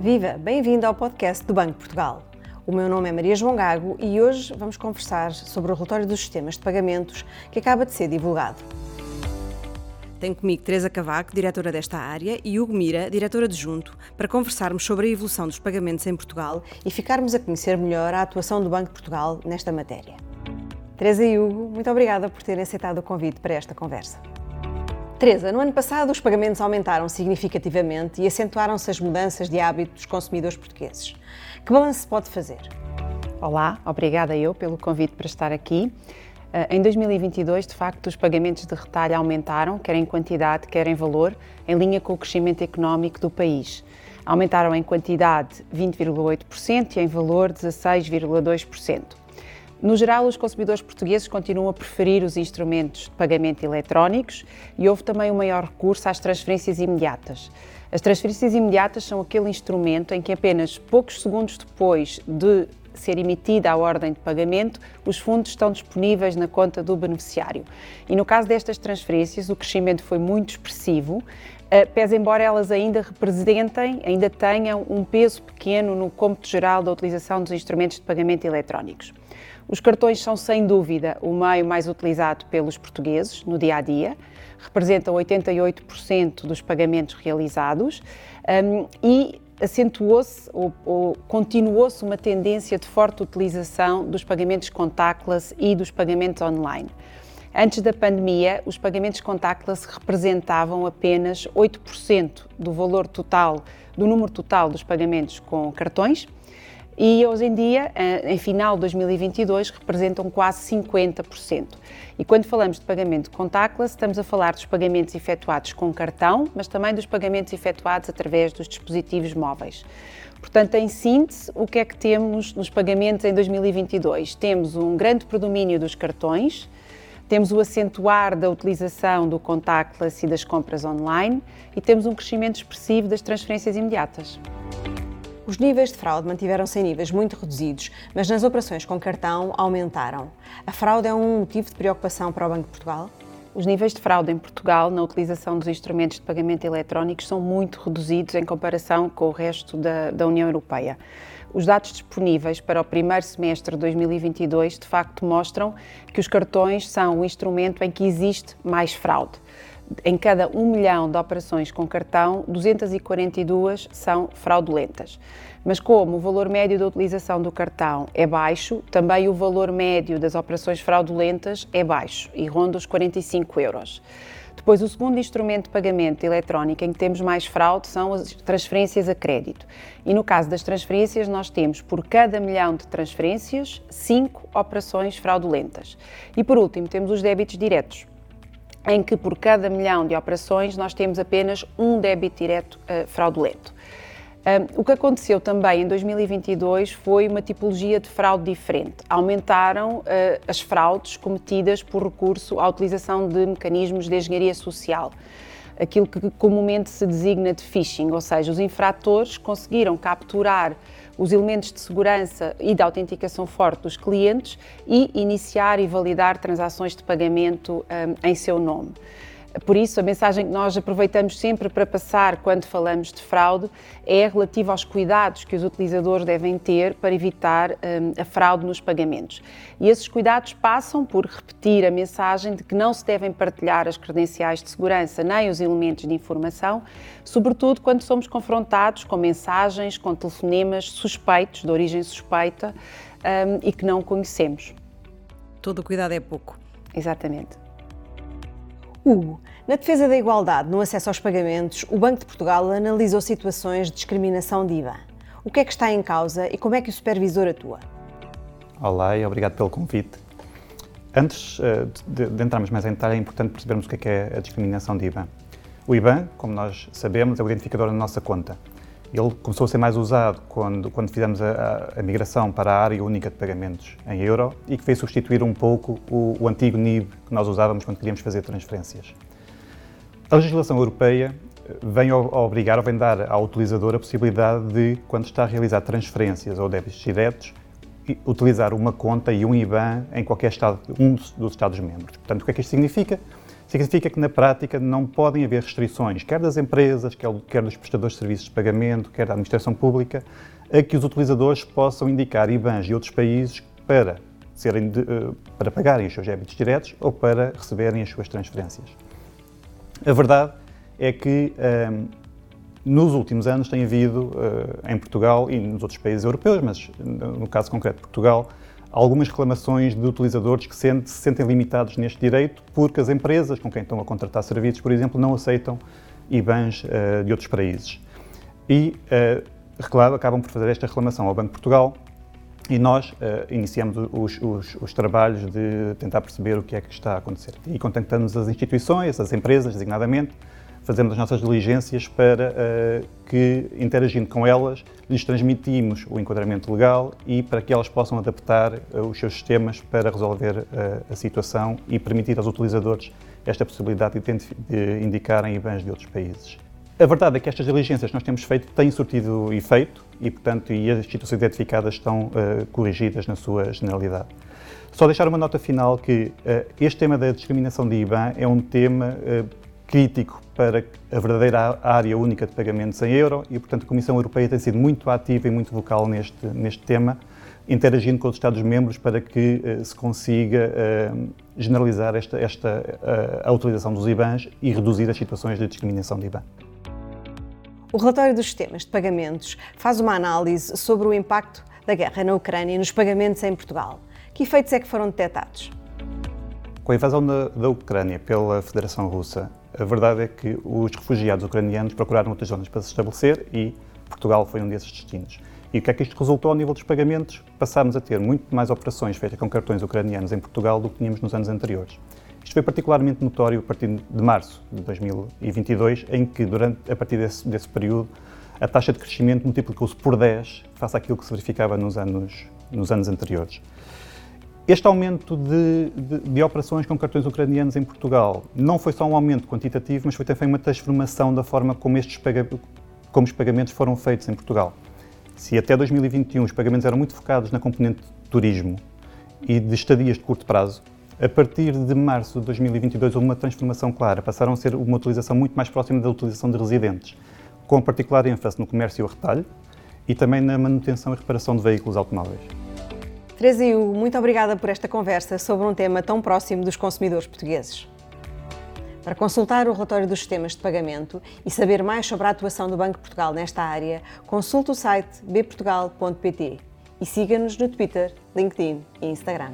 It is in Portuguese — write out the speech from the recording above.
Viva! Bem-vindo ao podcast do Banco de Portugal. O meu nome é Maria João Gago e hoje vamos conversar sobre o relatório dos sistemas de pagamentos que acaba de ser divulgado. Tenho comigo Teresa Cavaco, diretora desta área, e Hugo Mira, diretor adjunto, para conversarmos sobre a evolução dos pagamentos em Portugal e ficarmos a conhecer melhor a atuação do Banco de Portugal nesta matéria. Teresa e Hugo, muito obrigada por terem aceitado o convite para esta conversa. Teresa, no ano passado os pagamentos aumentaram significativamente e acentuaram-se as mudanças de hábito dos consumidores portugueses. Que balanço pode fazer? Olá, obrigada eu pelo convite para estar aqui. Eh, em 2022, de facto, os pagamentos de retalho aumentaram, quer em quantidade, quer em valor, em linha com o crescimento económico do país. Aumentaram em quantidade 20,8% e em valor 16,2%. No geral, os consumidores portugueses continuam a preferir os instrumentos de pagamento eletrónicos e houve também um maior recurso às transferências imediatas. As transferências imediatas são aquele instrumento em que apenas poucos segundos depois de ser emitida a ordem de pagamento, os fundos estão disponíveis na conta do beneficiário. E no caso destas transferências, o crescimento foi muito expressivo, eh, pese embora elas ainda representem, ainda tenham um peso pequeno no cômputo geral da utilização dos instrumentos de pagamento eletrónicos. Os cartões são, sem dúvida, o meio mais utilizado pelos portugueses no dia a dia, representam 88% dos pagamentos realizados um, e acentuou-se ou, ou continuou-se uma tendência de forte utilização dos pagamentos contactless e dos pagamentos online. Antes da pandemia, os pagamentos contactless representavam apenas 8% do valor total, do número total dos pagamentos com cartões e hoje em dia, eh, em final de 2022, representam quase 50%. E quando falamos de pagamento contactless, estamos a falar dos pagamentos efetuados com cartão, mas também dos pagamentos efetuados através dos dispositivos móveis. Portanto, em síntese, o que é que temos nos pagamentos em 2022? Temos um grande predomínio dos cartões, temos o acentuar da utilização do contactless e das compras online e temos um crescimento expressivo das transferências imediatas. Os níveis de fraude mantiveram-se em níveis muito reduzidos, mas nas operações com cartão aumentaram. A fraude é um motivo de preocupação para o Banco de Portugal? Os níveis de fraude em Portugal na utilização dos instrumentos de pagamento eletrónicos são muito reduzidos em comparação com o resto da, da União Europeia. Os dados disponíveis para o primeiro semestre de 2022 de facto mostram que os cartões são o instrumento em que existe mais fraude em cada 1 milhão de operações com cartão, 242 são fraudulentas. Mas como o valor médio da utilização do cartão é baixo, também o valor médio das operações fraudulentas é baixo e ronda os 45 euros. Depois, o segundo instrumento de pagamento eletrónico em que temos mais fraude são as transferências a crédito. E no caso das transferências, nós temos por cada milhão de transferências, 5 operações fraudulentas. E por último, temos os débitos diretos em que por cada milhão de operações nós temos apenas um débito direto uh, fraudulento. Um, o que aconteceu também em 2022 foi uma tipologia de fraude diferente. Aumentaram uh, as fraudes cometidas por recurso à utilização de mecanismos de engenharia social aquilo que comumente se designa de phishing, ou seja, os infratores conseguiram capturar os elementos de segurança e de autenticação forte dos clientes e iniciar e validar transações de pagamento um, em seu nome. Por isso, a mensagem que nós aproveitamos sempre para passar quando falamos de fraude é relativa aos cuidados que os utilizadores devem ter para evitar um, a fraude nos pagamentos. E esses cuidados passam por repetir a mensagem de que não se devem partilhar as credenciais de segurança nem os elementos de informação, sobretudo quando somos confrontados com mensagens, com telefonemas suspeitos, de origem suspeita um, e que não conhecemos. Todo o cuidado é pouco. Exatamente. Hugo, na defesa da igualdade no acesso aos pagamentos, o Banco de Portugal analisou situações de discriminação de IVA. O que é que está em causa e como é que o supervisor atua? Olá e obrigado pelo convite. Antes eh, de, entrarmos mais em detalhe, é importante percebermos o que é, que é a discriminação de IVA. O IBAN, como nós sabemos, é o identificador da nossa conta. Ele começou a ser mais usado quando, quando fizemos a, a, migração para a área única de pagamentos em euro e que veio substituir um pouco o, o antigo NIB que nós usávamos quando queríamos fazer transferências. A legislação europeia eh, vem obrigar ou vem dar ao utilizador a possibilidade de, quando está a realizar transferências ou débitos diretos, utilizar uma conta e um IBAN em qualquer estado, um dos Estados-membros. Portanto, o que é que isto significa? Significa que na prática não podem haver restrições, quer das empresas, quer dos prestadores de serviços de pagamento, quer da administração pública, a que os utilizadores possam indicar IBANs de outros países para, serem de, eh, para pagarem os seus débitos diretos ou para receberem as suas transferências. A verdade é que um, nos últimos anos tem havido, uh, em Portugal e nos outros países europeus, mas no caso concreto de Portugal, algumas reclamações de utilizadores que se sentem limitados neste direito porque as empresas com quem estão a contratar serviços, por exemplo, não aceitam IBANs uh, de outros países. E, uh, acabam por fazer esta reclamação ao Banco de Portugal e nós uh, iniciamos os, os, os, trabalhos de tentar perceber o que é que está a acontecer. E contactamos as instituições, as empresas, designadamente, fazemos as nossas diligências para uh, que, interagindo com elas, lhes transmitimos o enquadramento legal e para que elas possam adaptar uh, os seus sistemas para resolver uh, a situação e permitir aos utilizadores esta possibilidade de, de indicarem IBANs de outros países. A verdade é que estas diligências que nós temos feito têm surtido efeito e, portanto, e as situações identificadas estão corrigidas na sua generalidade. Só deixar uma nota final que este tema da discriminação de IBAN é um tema crítico para a verdadeira área única de pagamentos em euro e, portanto, a Comissão Europeia tem sido muito ativa e muito vocal neste, neste tema, interagindo com os Estados-membros para que uh, se consiga uh, generalizar esta, esta uh, a utilização dos IBANs e reduzir as situações de discriminação de IBAN. O relatório dos sistemas de pagamentos faz uma análise sobre o impacto da guerra na Ucrânia nos pagamentos em Portugal. Que efeitos é que foram detectados? Com a invasão da, da Ucrânia pela Federação Russa, a verdade é que os refugiados ucranianos procuraram outras zonas para se estabelecer e Portugal foi um desses destinos. E o que é que isto resultou ao nível dos pagamentos? Passámos a ter muito mais operações feitas com cartões ucranianos em Portugal do que tínhamos nos anos anteriores. Isto foi particularmente notório a partir de março de 2022, em que, durante, a partir desse, desse período, a taxa de crescimento multiplicou-se por 10 face àquilo que se verificava nos anos, nos anos anteriores. Este aumento de, de, de, operações com cartões ucranianos em Portugal não foi só um aumento quantitativo, mas foi também uma transformação da forma como, estes como os pagamentos foram feitos em Portugal. Se até 2021 os pagamentos eram muito focados na componente de turismo e de estadias de curto prazo, a partir de março de 2022 houve uma transformação clara, passaram a ser uma utilização muito mais próxima da utilização de residentes, com particular ênfase no comércio e o retalho e também na manutenção e reparação de veículos automóveis. Teresa Iu, muito obrigada por esta conversa sobre um tema tão próximo dos consumidores portugueses. Para consultar o relatório dos sistemas de pagamento e saber mais sobre a atuação do Banco de Portugal nesta área, consulte o site bportugal.pt e siga-nos no Twitter, LinkedIn e Instagram.